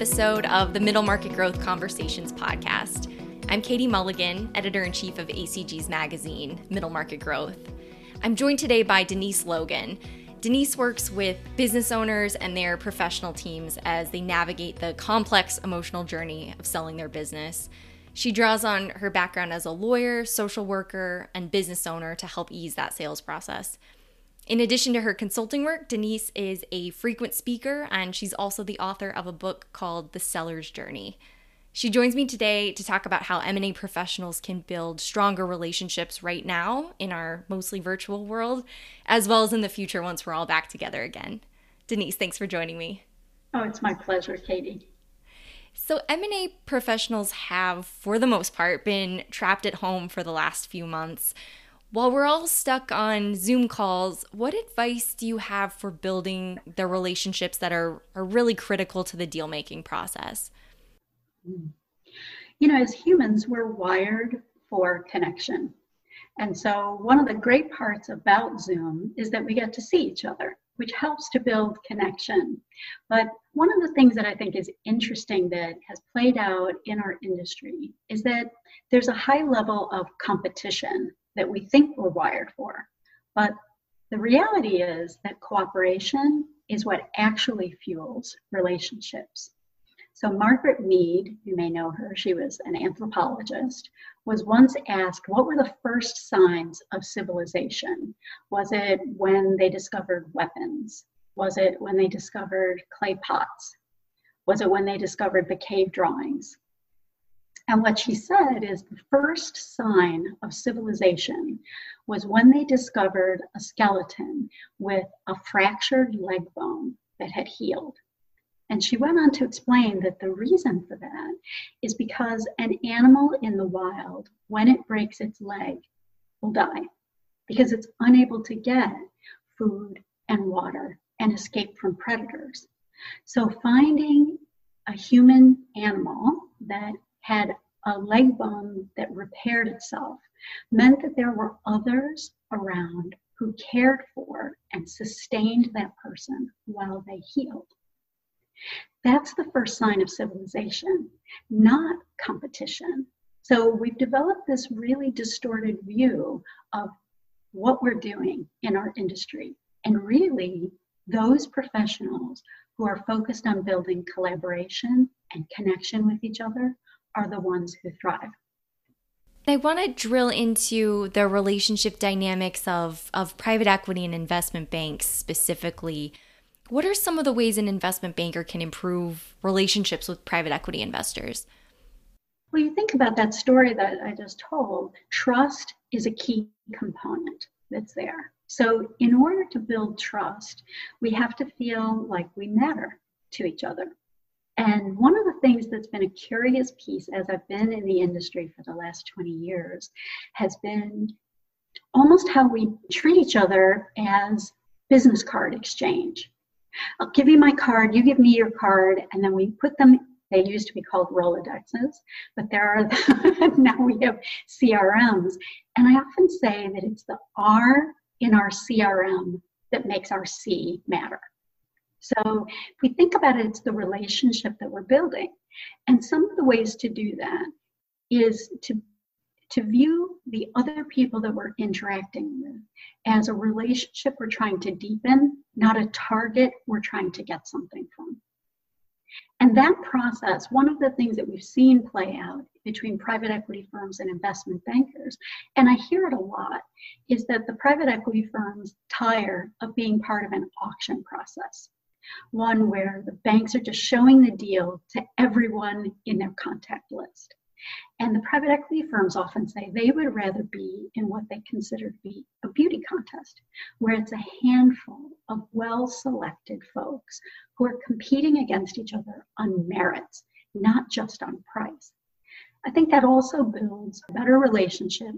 episode of the Middle Market Growth Conversations podcast. I'm Katie Mulligan, editor in chief of ACG's magazine, Middle Market Growth. I'm joined today by Denise Logan. Denise works with business owners and their professional teams as they navigate the complex emotional journey of selling their business. She draws on her background as a lawyer, social worker, and business owner to help ease that sales process. In addition to her consulting work, Denise is a frequent speaker and she's also the author of a book called The Seller's Journey. She joins me today to talk about how M&A professionals can build stronger relationships right now in our mostly virtual world as well as in the future once we're all back together again. Denise, thanks for joining me. Oh, it's my pleasure, Katie. So, M&A professionals have for the most part been trapped at home for the last few months. While we're all stuck on Zoom calls, what advice do you have for building the relationships that are, are really critical to the deal making process? You know, as humans, we're wired for connection. And so, one of the great parts about Zoom is that we get to see each other, which helps to build connection. But one of the things that I think is interesting that has played out in our industry is that there's a high level of competition that we think we're wired for. But the reality is that cooperation is what actually fuels relationships. So, Margaret Mead, you may know her, she was an anthropologist, was once asked what were the first signs of civilization? Was it when they discovered weapons? Was it when they discovered clay pots? Was it when they discovered the cave drawings? And what she said is the first sign of civilization was when they discovered a skeleton with a fractured leg bone that had healed. And she went on to explain that the reason for that is because an animal in the wild, when it breaks its leg, will die because it's unable to get food and water and escape from predators. So finding a human animal that had a leg bone that repaired itself meant that there were others around who cared for and sustained that person while they healed. That's the first sign of civilization, not competition. So we've developed this really distorted view of what we're doing in our industry. And really, those professionals who are focused on building collaboration and connection with each other are the ones who thrive. I want to drill into the relationship dynamics of, of private equity and investment banks specifically. What are some of the ways an investment banker can improve relationships with private equity investors? Well, you think about that story that I just told, trust is a key component that's there. So, in order to build trust, we have to feel like we matter to each other. And one of the things that's been a curious piece as I've been in the industry for the last 20 years has been almost how we treat each other as business card exchange. I'll give you my card, you give me your card, and then we put them. They used to be called Rolodexes, but there are now we have CRMs. And I often say that it's the R in our CRM that makes our C matter. So if we think about it, it's the relationship that we're building. And some of the ways to do that is to to view the other people that we're interacting with as a relationship we're trying to deepen, not a target we're trying to get something from. And that process, one of the things that we've seen play out between private equity firms and investment bankers, and I hear it a lot, is that the private equity firms tire of being part of an auction process one where the banks are just showing the deal to everyone in their contact list. And the private equity firms often say they would rather be in what they consider to be a beauty contest, where it's a handful of well selected folks who are competing against each other on merits, not just on price. I think that also builds a better relationship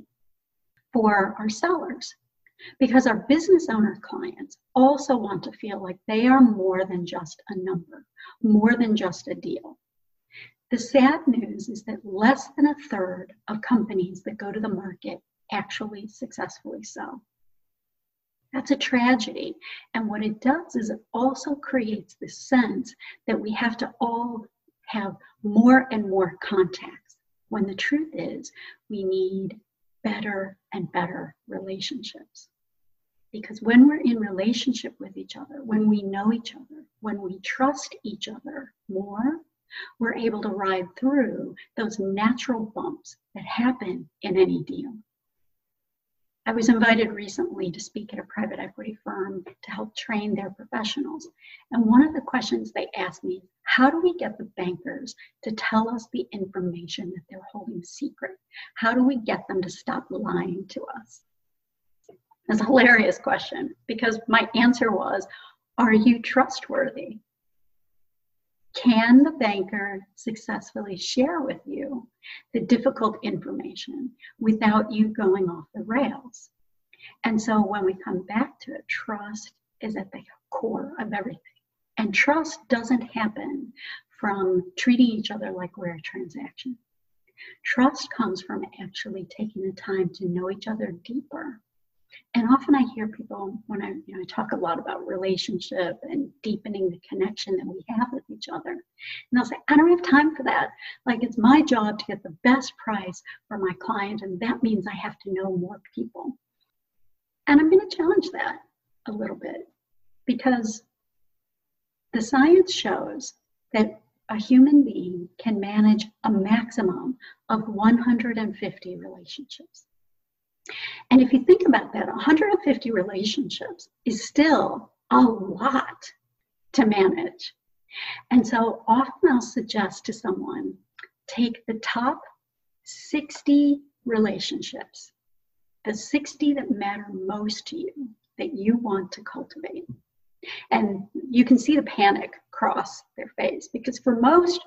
for our sellers because our business owner clients also want to feel like they are more than just a number, more than just a deal. The sad news is that less than a third of companies that go to the market actually successfully sell. That's a tragedy. And what it does is it also creates this sense that we have to all have more and more contacts when the truth is we need better and better relationships. Because when we're in relationship with each other, when we know each other, when we trust each other more, we're able to ride through those natural bumps that happen in any deal. I was invited recently to speak at a private equity firm to help train their professionals. And one of the questions they asked me, how do we get the bankers to tell us the information that they're holding secret? How do we get them to stop lying to us? It's a hilarious question because my answer was, are you trustworthy? Can the banker successfully share with you the difficult information without you going off the rails? And so when we come back to it, trust is at the core of everything. And trust doesn't happen from treating each other like we're a transaction. Trust comes from actually taking the time to know each other deeper and often I hear people when I, you know, I talk a lot about relationship and deepening the connection that we have with each other. And they'll say, I don't have time for that. Like it's my job to get the best price for my client, and that means I have to know more people. And I'm going to challenge that a little bit because the science shows that a human being can manage a maximum of 150 relationships. And if you think about that, 150 relationships is still a lot to manage. And so often I'll suggest to someone take the top 60 relationships, the 60 that matter most to you, that you want to cultivate. And you can see the panic cross their face because for most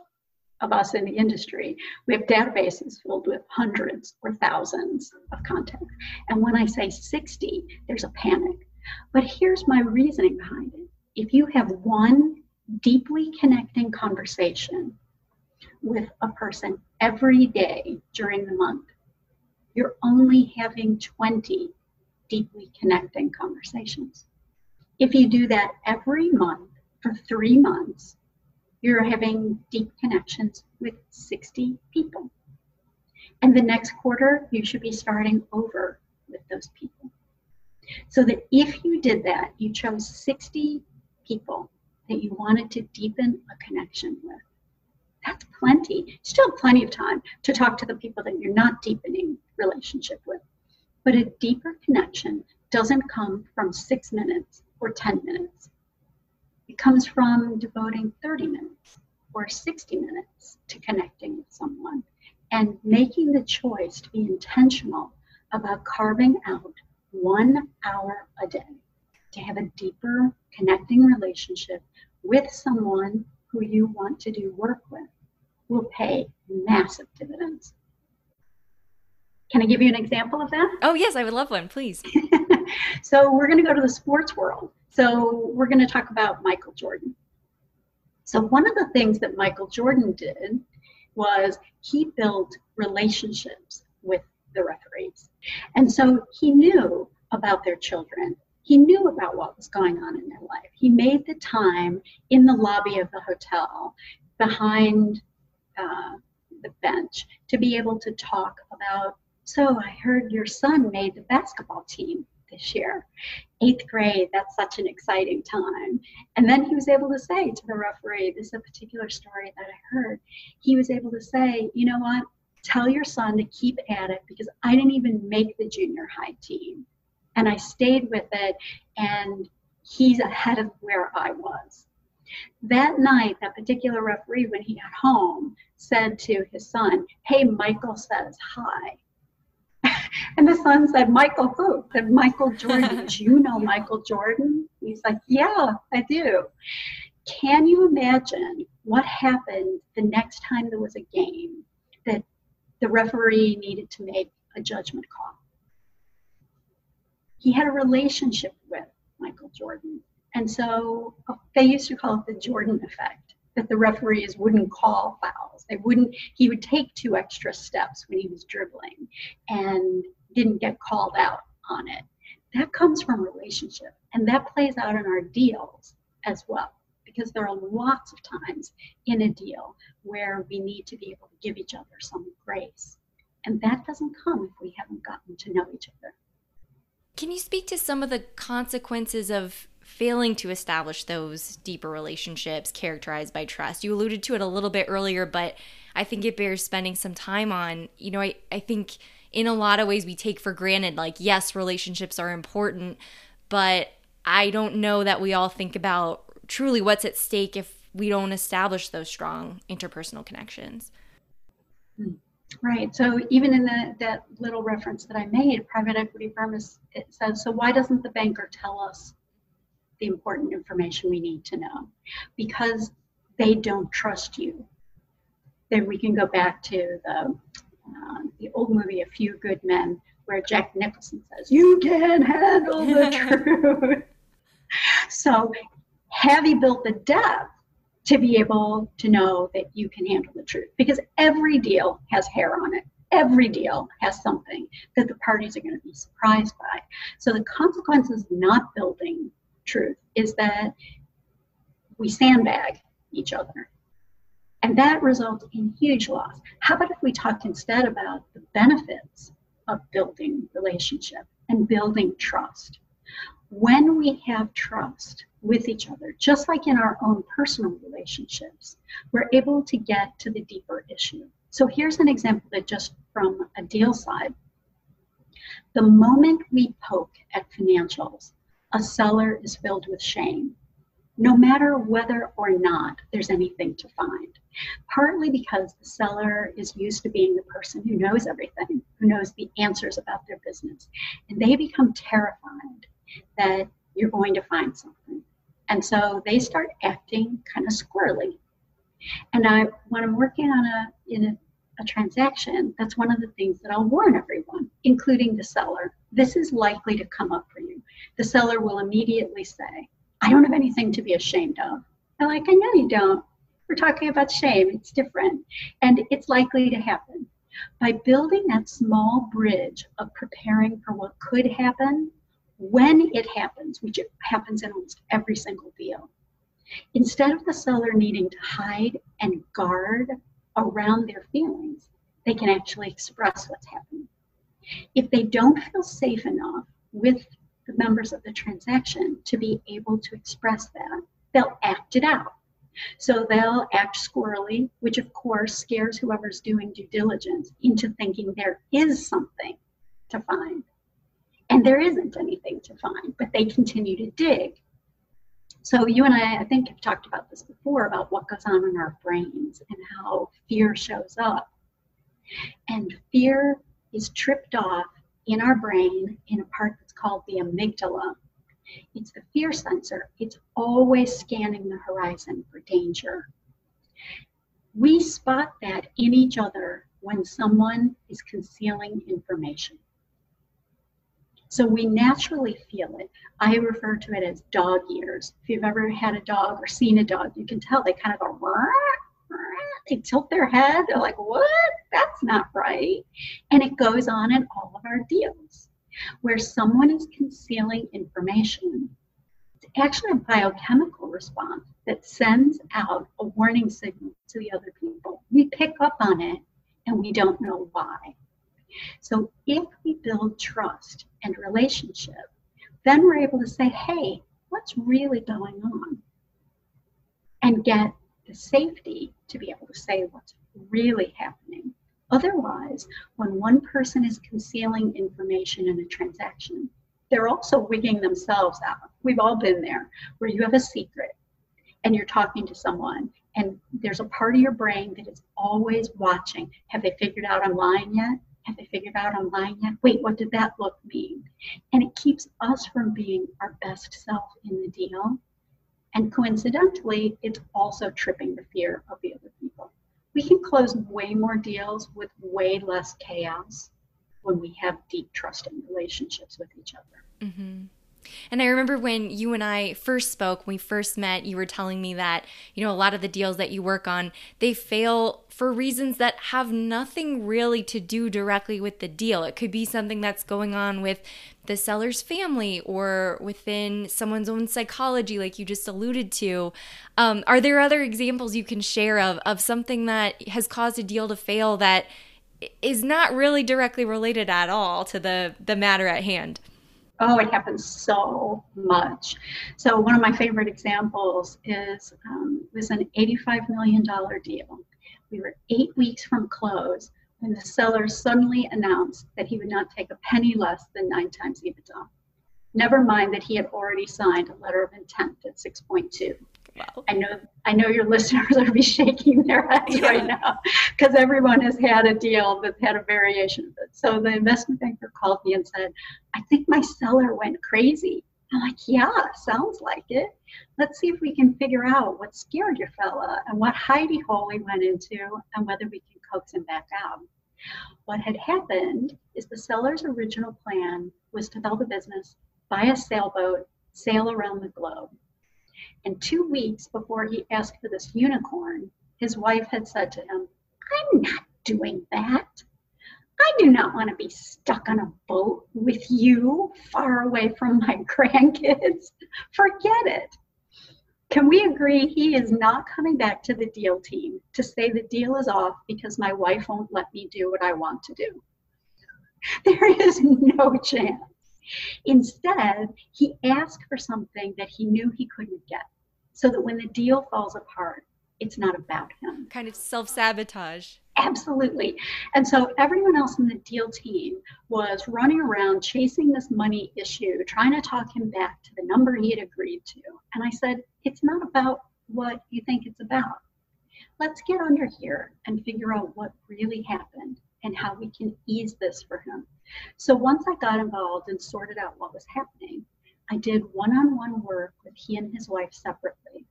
of us in the industry, we have databases filled with hundreds or thousands of contacts. And when I say 60, there's a panic. But here's my reasoning behind it. If you have one deeply connecting conversation with a person every day during the month, you're only having 20 deeply connecting conversations. If you do that every month for three months, you're having deep connections with 60 people. And the next quarter, you should be starting over with those people. So that if you did that, you chose 60 people that you wanted to deepen a connection with. That's plenty. Still plenty of time to talk to the people that you're not deepening relationship with. But a deeper connection doesn't come from six minutes or 10 minutes. It comes from devoting 30 minutes or 60 minutes to connecting with someone and making the choice to be intentional about carving out one hour a day to have a deeper connecting relationship with someone who you want to do work with will pay massive dividends. Can I give you an example of that? Oh, yes, I would love one, please. so, we're going to go to the sports world. So we're going to talk about Michael Jordan. So one of the things that Michael Jordan did was he built relationships with the referees. And so he knew about their children. He knew about what was going on in their life. He made the time in the lobby of the hotel behind uh, the bench to be able to talk about. So I heard your son made the basketball team this year. Eighth grade, that's such an exciting time. And then he was able to say to the referee, this is a particular story that I heard. He was able to say, you know what? Tell your son to keep at it because I didn't even make the junior high team. And I stayed with it, and he's ahead of where I was. That night, that particular referee, when he got home, said to his son, Hey, Michael says hi. And the son said, Michael who? Said Michael Jordan. do you know Michael Jordan? He's like, Yeah, I do. Can you imagine what happened the next time there was a game that the referee needed to make a judgment call? He had a relationship with Michael Jordan. And so uh, they used to call it the Jordan effect that the referees wouldn't call fouls. They wouldn't, he would take two extra steps when he was dribbling and didn't get called out on it. That comes from relationship and that plays out in our deals as well. because there are lots of times in a deal where we need to be able to give each other some grace. And that doesn't come if we haven't gotten to know each other. Can you speak to some of the consequences of failing to establish those deeper relationships characterized by trust? You alluded to it a little bit earlier, but I think it bears spending some time on. You know, I, I think in a lot of ways we take for granted, like, yes, relationships are important, but I don't know that we all think about truly what's at stake if we don't establish those strong interpersonal connections. Right. So even in the, that little reference that I made, private equity firm is, it says, so why doesn't the banker tell us the important information we need to know? Because they don't trust you. Then we can go back to the uh, the old movie A Few Good Men, where Jack Nicholson says, "You can handle the truth." so, have you built the depth to be able to know that you can handle the truth? Because every deal has hair on it. Every deal has something that the parties are going to be surprised by. So, the consequences of not building truth is that we sandbag each other. And that results in huge loss. How about if we talk instead about the benefits of building relationship and building trust? When we have trust with each other, just like in our own personal relationships, we're able to get to the deeper issue. So here's an example that just from a deal side. The moment we poke at financials, a seller is filled with shame, no matter whether or not there's anything to find. Partly because the seller is used to being the person who knows everything, who knows the answers about their business. And they become terrified that you're going to find something. And so they start acting kind of squirrely. And I, when I'm working on a in a, a transaction, that's one of the things that I'll warn everyone, including the seller. This is likely to come up for you. The seller will immediately say, I don't have anything to be ashamed of. I'm like, I know you don't. We're talking about shame, it's different. And it's likely to happen. By building that small bridge of preparing for what could happen when it happens, which it happens in almost every single deal, instead of the seller needing to hide and guard around their feelings, they can actually express what's happening. If they don't feel safe enough with the members of the transaction to be able to express that, they'll act it out. So they'll act squirrely, which of course scares whoever's doing due diligence into thinking there is something to find. And there isn't anything to find, but they continue to dig. So you and I, I think, have talked about this before about what goes on in our brains and how fear shows up. And fear is tripped off in our brain in a part that's called the amygdala. It's the fear sensor. It's always scanning the horizon for danger. We spot that in each other when someone is concealing information. So we naturally feel it. I refer to it as dog ears. If you've ever had a dog or seen a dog, you can tell they kind of go, Rah! they tilt their head. They're like, what? That's not right. And it goes on in all of our deals where someone is concealing information. It's actually a biochemical response that sends out a warning signal to the other people. We pick up on it and we don't know why. So if we build trust and relationship, then we're able to say, hey, what's really going on? And get the safety to be able to say what's really happening. Otherwise, when one person is concealing information in a transaction, they're also wigging themselves out. We've all been there where you have a secret and you're talking to someone and there's a part of your brain that is always watching. Have they figured out I'm lying yet? Have they figured out I'm lying yet? Wait, what did that look mean? And it keeps us from being our best self in the deal and coincidentally, it's also tripping the fear of the other. We can close way more deals with way less chaos when we have deep trusting relationships with each other. Mm-hmm. And I remember when you and I first spoke, we first met, you were telling me that, you know, a lot of the deals that you work on, they fail for reasons that have nothing really to do directly with the deal. It could be something that's going on with the seller's family or within someone's own psychology, like you just alluded to. Um, are there other examples you can share of, of something that has caused a deal to fail that is not really directly related at all to the, the matter at hand? Oh, it happens so much. So one of my favorite examples is um, was an $85 million deal. We were eight weeks from close when the seller suddenly announced that he would not take a penny less than nine times EBITDA. Never mind that he had already signed a letter of intent at 6.2. Wow. I know I know your listeners are be shaking their heads yeah. right now because everyone has had a deal that's had a variation of it. So the investment banker called me and said, I think my seller went crazy. I'm like, yeah, sounds like it. Let's see if we can figure out what scared your fella and what hidey hole he went into and whether we can coax him back out. What had happened is the seller's original plan was to sell the business, buy a sailboat, sail around the globe. And two weeks before he asked for this unicorn, his wife had said to him, I'm not doing that. I do not want to be stuck on a boat with you far away from my grandkids. Forget it. Can we agree he is not coming back to the deal team to say the deal is off because my wife won't let me do what I want to do? There is no chance. Instead, he asked for something that he knew he couldn't get so that when the deal falls apart, it's not about him. Kind of self sabotage. Absolutely. And so everyone else in the deal team was running around chasing this money issue, trying to talk him back to the number he had agreed to. And I said, it's not about what you think it's about. Let's get under here and figure out what really happened and how we can ease this for him. So once I got involved and sorted out what was happening, I did one on one work with he and his wife separately.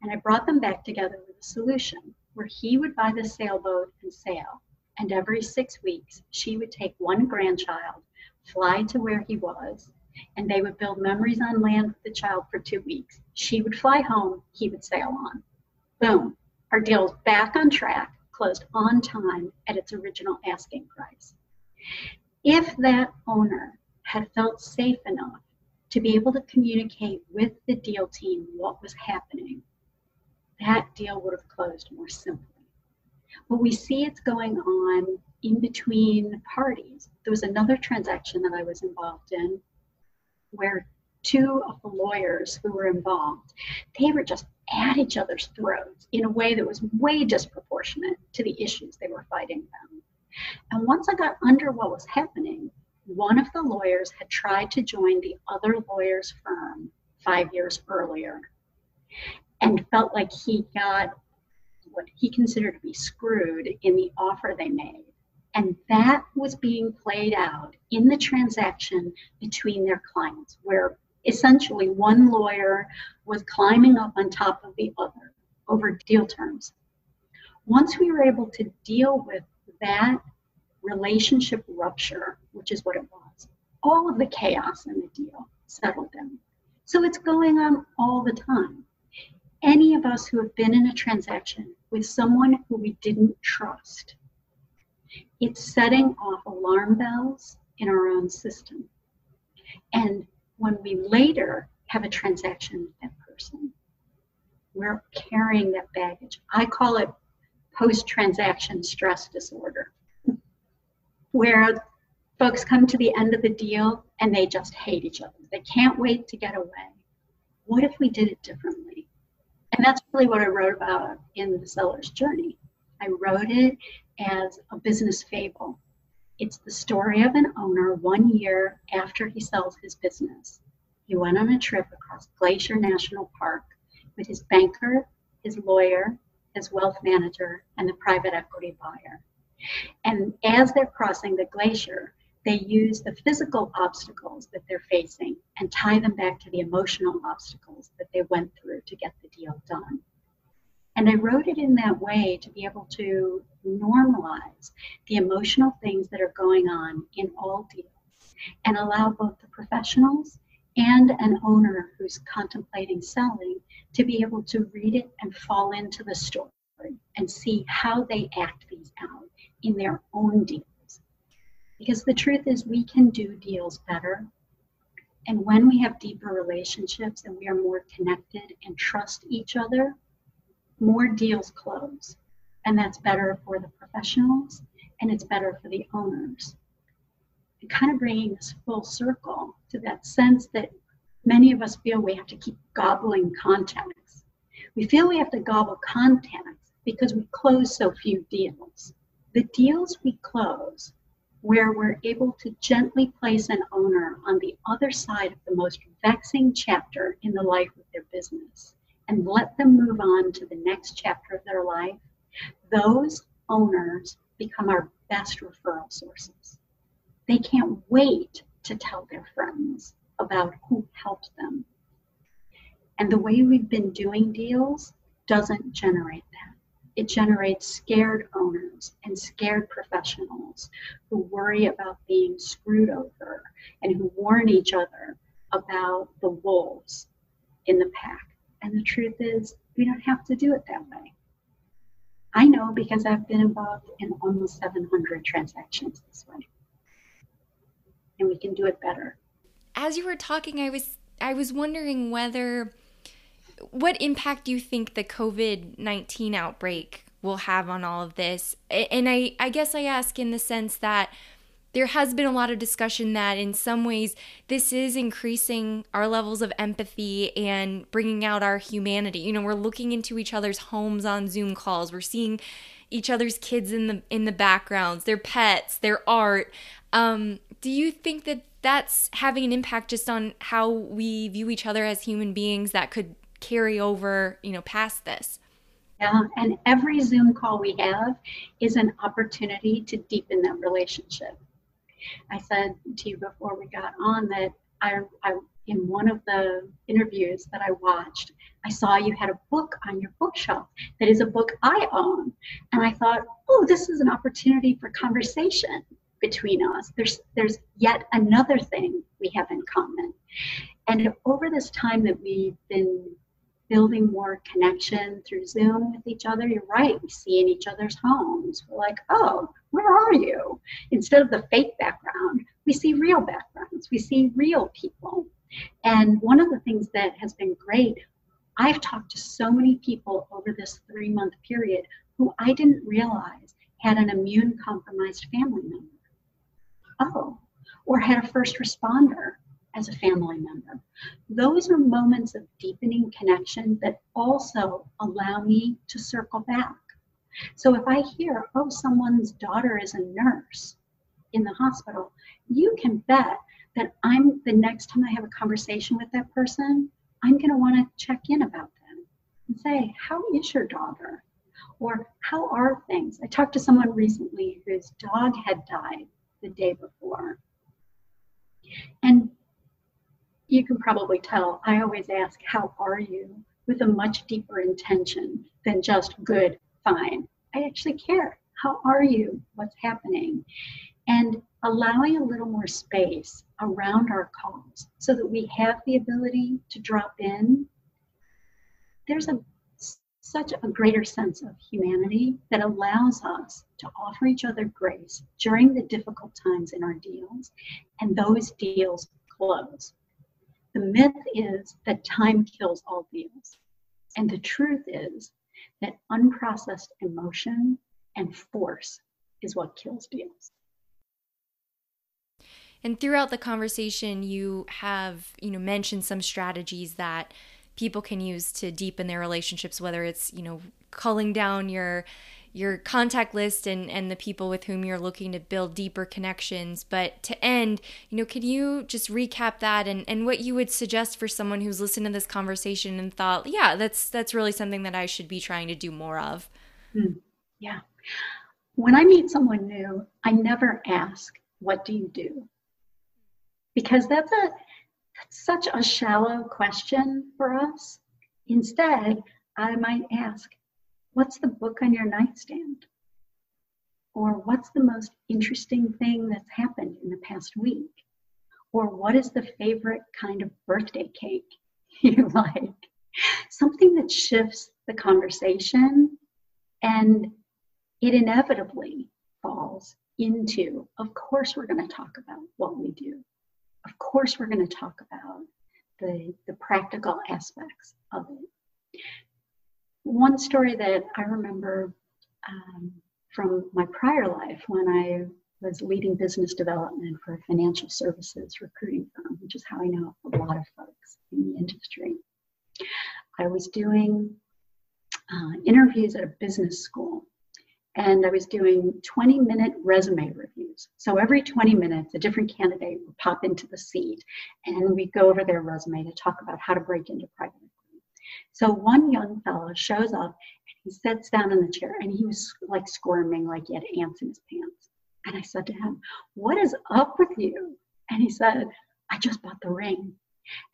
And I brought them back together with a solution where he would buy the sailboat and sail. And every six weeks, she would take one grandchild, fly to where he was, and they would build memories on land with the child for two weeks. She would fly home, he would sail on. Boom. Our deal is back on track, closed on time at its original asking price. If that owner had felt safe enough to be able to communicate with the deal team what was happening, that deal would have closed more simply. But we see it's going on in between parties. There was another transaction that I was involved in where two of the lawyers who were involved, they were just at each other's throats in a way that was way disproportionate to the issues they were fighting about. And once I got under what was happening, one of the lawyers had tried to join the other lawyer's firm five years earlier and felt like he got what he considered to be screwed in the offer they made. And that was being played out in the transaction between their clients, where essentially one lawyer was climbing up on top of the other over deal terms. Once we were able to deal with that relationship rupture, which is what it was. All of the chaos in the deal settled down. So it's going on all the time. Any of us who have been in a transaction with someone who we didn't trust, it's setting off alarm bells in our own system. And when we later have a transaction with that person, we're carrying that baggage. I call it post transaction stress disorder where folks come to the end of the deal and they just hate each other. They can't wait to get away. What if we did it differently? And that's really what I wrote about in The Seller's Journey. I wrote it as a business fable. It's the story of an owner one year after he sells his business. He went on a trip across Glacier National Park with his banker, his lawyer, his wealth manager, and the private equity buyer. And as they're crossing the glacier, they use the physical obstacles that they're facing and tie them back to the emotional obstacles that they went through to get the deal done. And I wrote it in that way to be able to normalize the emotional things that are going on in all deals and allow both the professionals and an owner who's contemplating selling to be able to read it and fall into the story and see how they act these out in their own deals. Because the truth is, we can do deals better. And when we have deeper relationships and we are more connected and trust each other, more deals close. And that's better for the professionals and it's better for the owners. And kind of bringing this full circle to that sense that many of us feel we have to keep gobbling contacts. We feel we have to gobble contacts because we close so few deals. The deals we close, where we're able to gently place an owner on the other side of the most vexing chapter in the life of their business and let them move on to the next chapter of their life, those owners become our best referral sources. They can't wait to tell their friends about who helped them. And the way we've been doing deals doesn't generate that. It generates scared owners and scared professionals who worry about being screwed over and who warn each other about the wolves in the pack. And the truth is, we don't have to do it that way. I know because I've been involved in almost 700 transactions this way. And we can do it better as you were talking, I was I was wondering whether what impact do you think the COVID nineteen outbreak will have on all of this? And I I guess I ask in the sense that there has been a lot of discussion that in some ways this is increasing our levels of empathy and bringing out our humanity. You know, we're looking into each other's homes on Zoom calls. We're seeing each other's kids in the in the backgrounds, their pets, their art. Um, do you think that that's having an impact just on how we view each other as human beings that could carry over, you know, past this. Yeah, and every Zoom call we have is an opportunity to deepen that relationship. I said to you before we got on that I, I in one of the interviews that I watched, I saw you had a book on your bookshelf that is a book I own. And I thought, oh, this is an opportunity for conversation between us. There's there's yet another thing we have in common. And over this time that we've been building more connection through Zoom with each other, you're right, we see in each other's homes. We're like, oh, where are you? Instead of the fake background, we see real backgrounds, we see real people. And one of the things that has been great, I've talked to so many people over this three month period who I didn't realize had an immune compromised family member oh, or had a first responder as a family member. Those are moments of deepening connection that also allow me to circle back. So if I hear, oh, someone's daughter is a nurse in the hospital, you can bet that I'm the next time I have a conversation with that person, I'm going to want to check in about them and say, how is your daughter? Or how are things? I talked to someone recently whose dog had died the day before. And you can probably tell I always ask, How are you? with a much deeper intention than just good, fine. I actually care. How are you? What's happening? And allowing a little more space around our calls so that we have the ability to drop in. There's a such a greater sense of humanity that allows us to offer each other grace during the difficult times in our deals, and those deals close. The myth is that time kills all deals, and the truth is that unprocessed emotion and force is what kills deals. And throughout the conversation, you have, you know, mentioned some strategies that people can use to deepen their relationships whether it's you know culling down your your contact list and and the people with whom you're looking to build deeper connections. But to end you know could you just recap that and and what you would suggest for someone who's listened to this conversation and thought yeah that's that's really something that I should be trying to do more of? Mm, yeah. When I meet someone new I never ask what do you do? Because that's a that's such a shallow question for us. Instead, I might ask, What's the book on your nightstand? Or what's the most interesting thing that's happened in the past week? Or what is the favorite kind of birthday cake you like? Something that shifts the conversation and it inevitably falls into, of course, we're going to talk about what we do. Of course, we're going to talk about the, the practical aspects of it. One story that I remember um, from my prior life when I was leading business development for a financial services recruiting firm, which is how I know a lot of folks in the industry. I was doing uh, interviews at a business school and I was doing 20 minute resume reviews. So every 20 minutes, a different candidate would pop into the seat and we'd go over their resume to talk about how to break into private. So one young fellow shows up and he sits down in the chair and he was like squirming like he had ants in his pants. And I said to him, What is up with you? And he said, I just bought the ring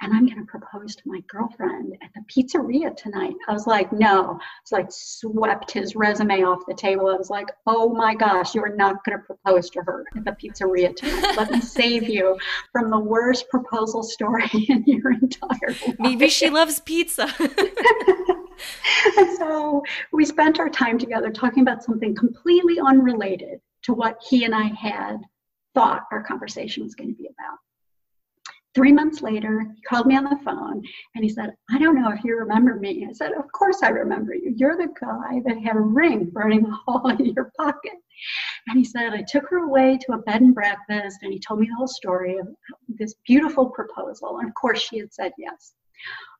and I'm going to propose to my girlfriend at the pizzeria tonight. I was like, no. It's like swept his resume off the table. I was like, oh my gosh, you are not going to propose to her at the pizzeria tonight. Let me save you from the worst proposal story in your entire life. Maybe she loves pizza. and so we spent our time together talking about something completely unrelated to what he and I had thought our conversation was going to be about. Three months later, he called me on the phone and he said, I don't know if you remember me. I said, Of course I remember you. You're the guy that had a ring burning a hole in your pocket. And he said, I took her away to a bed and breakfast and he told me the whole story of this beautiful proposal. And of course, she had said yes.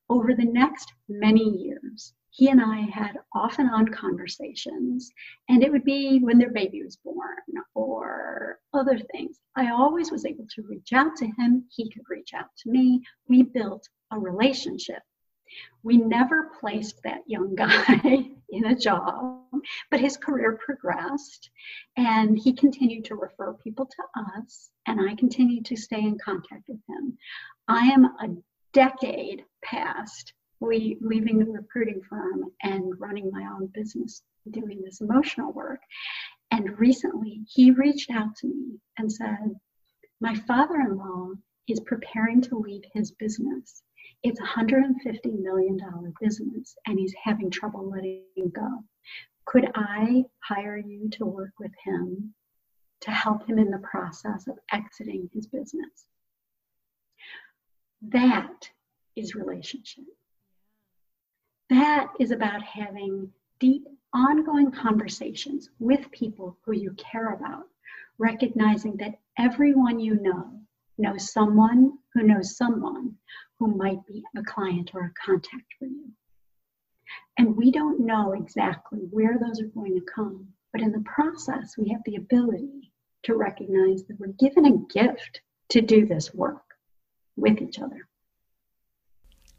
Over the next many years, he and I had off and on conversations, and it would be when their baby was born or other things. I always was able to reach out to him, he could reach out to me. We built a relationship. We never placed that young guy in a job, but his career progressed and he continued to refer people to us, and I continued to stay in contact with him. I am a decade past we, leaving the recruiting firm and running my own business, doing this emotional work. And recently he reached out to me and said, My father in law is preparing to leave his business. It's a $150 million business and he's having trouble letting go. Could I hire you to work with him to help him in the process of exiting his business? That is relationship. That is about having deep, ongoing conversations with people who you care about, recognizing that everyone you know knows someone who knows someone who might be a client or a contact for you. And we don't know exactly where those are going to come, but in the process, we have the ability to recognize that we're given a gift to do this work with each other.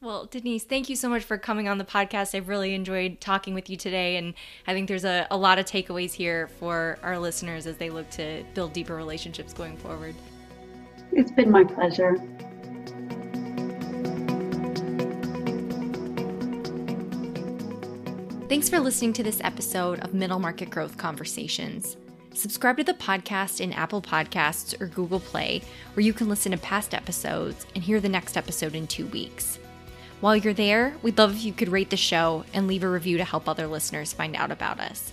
Well, Denise, thank you so much for coming on the podcast. I've really enjoyed talking with you today, and I think there's a, a lot of takeaways here for our listeners as they look to build deeper relationships going forward. It's been my pleasure. Thanks for listening to this episode of Middle Market Growth Conversations. Subscribe to the podcast in Apple Podcasts or Google Play, where you can listen to past episodes and hear the next episode in two weeks. While you're there, we'd love if you could rate the show and leave a review to help other listeners find out about us.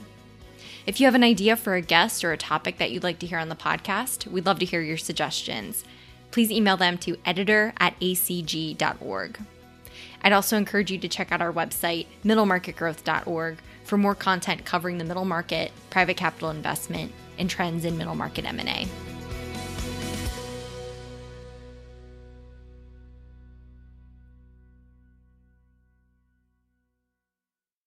If you have an idea for a guest or a topic that you'd like to hear on the podcast, we'd love to hear your suggestions. Please email them to editor at acg.org. I'd also encourage you to check out our website, middlemarketgrowth.org, for more content covering the middle market, private capital investment, and trends in middle market M&A.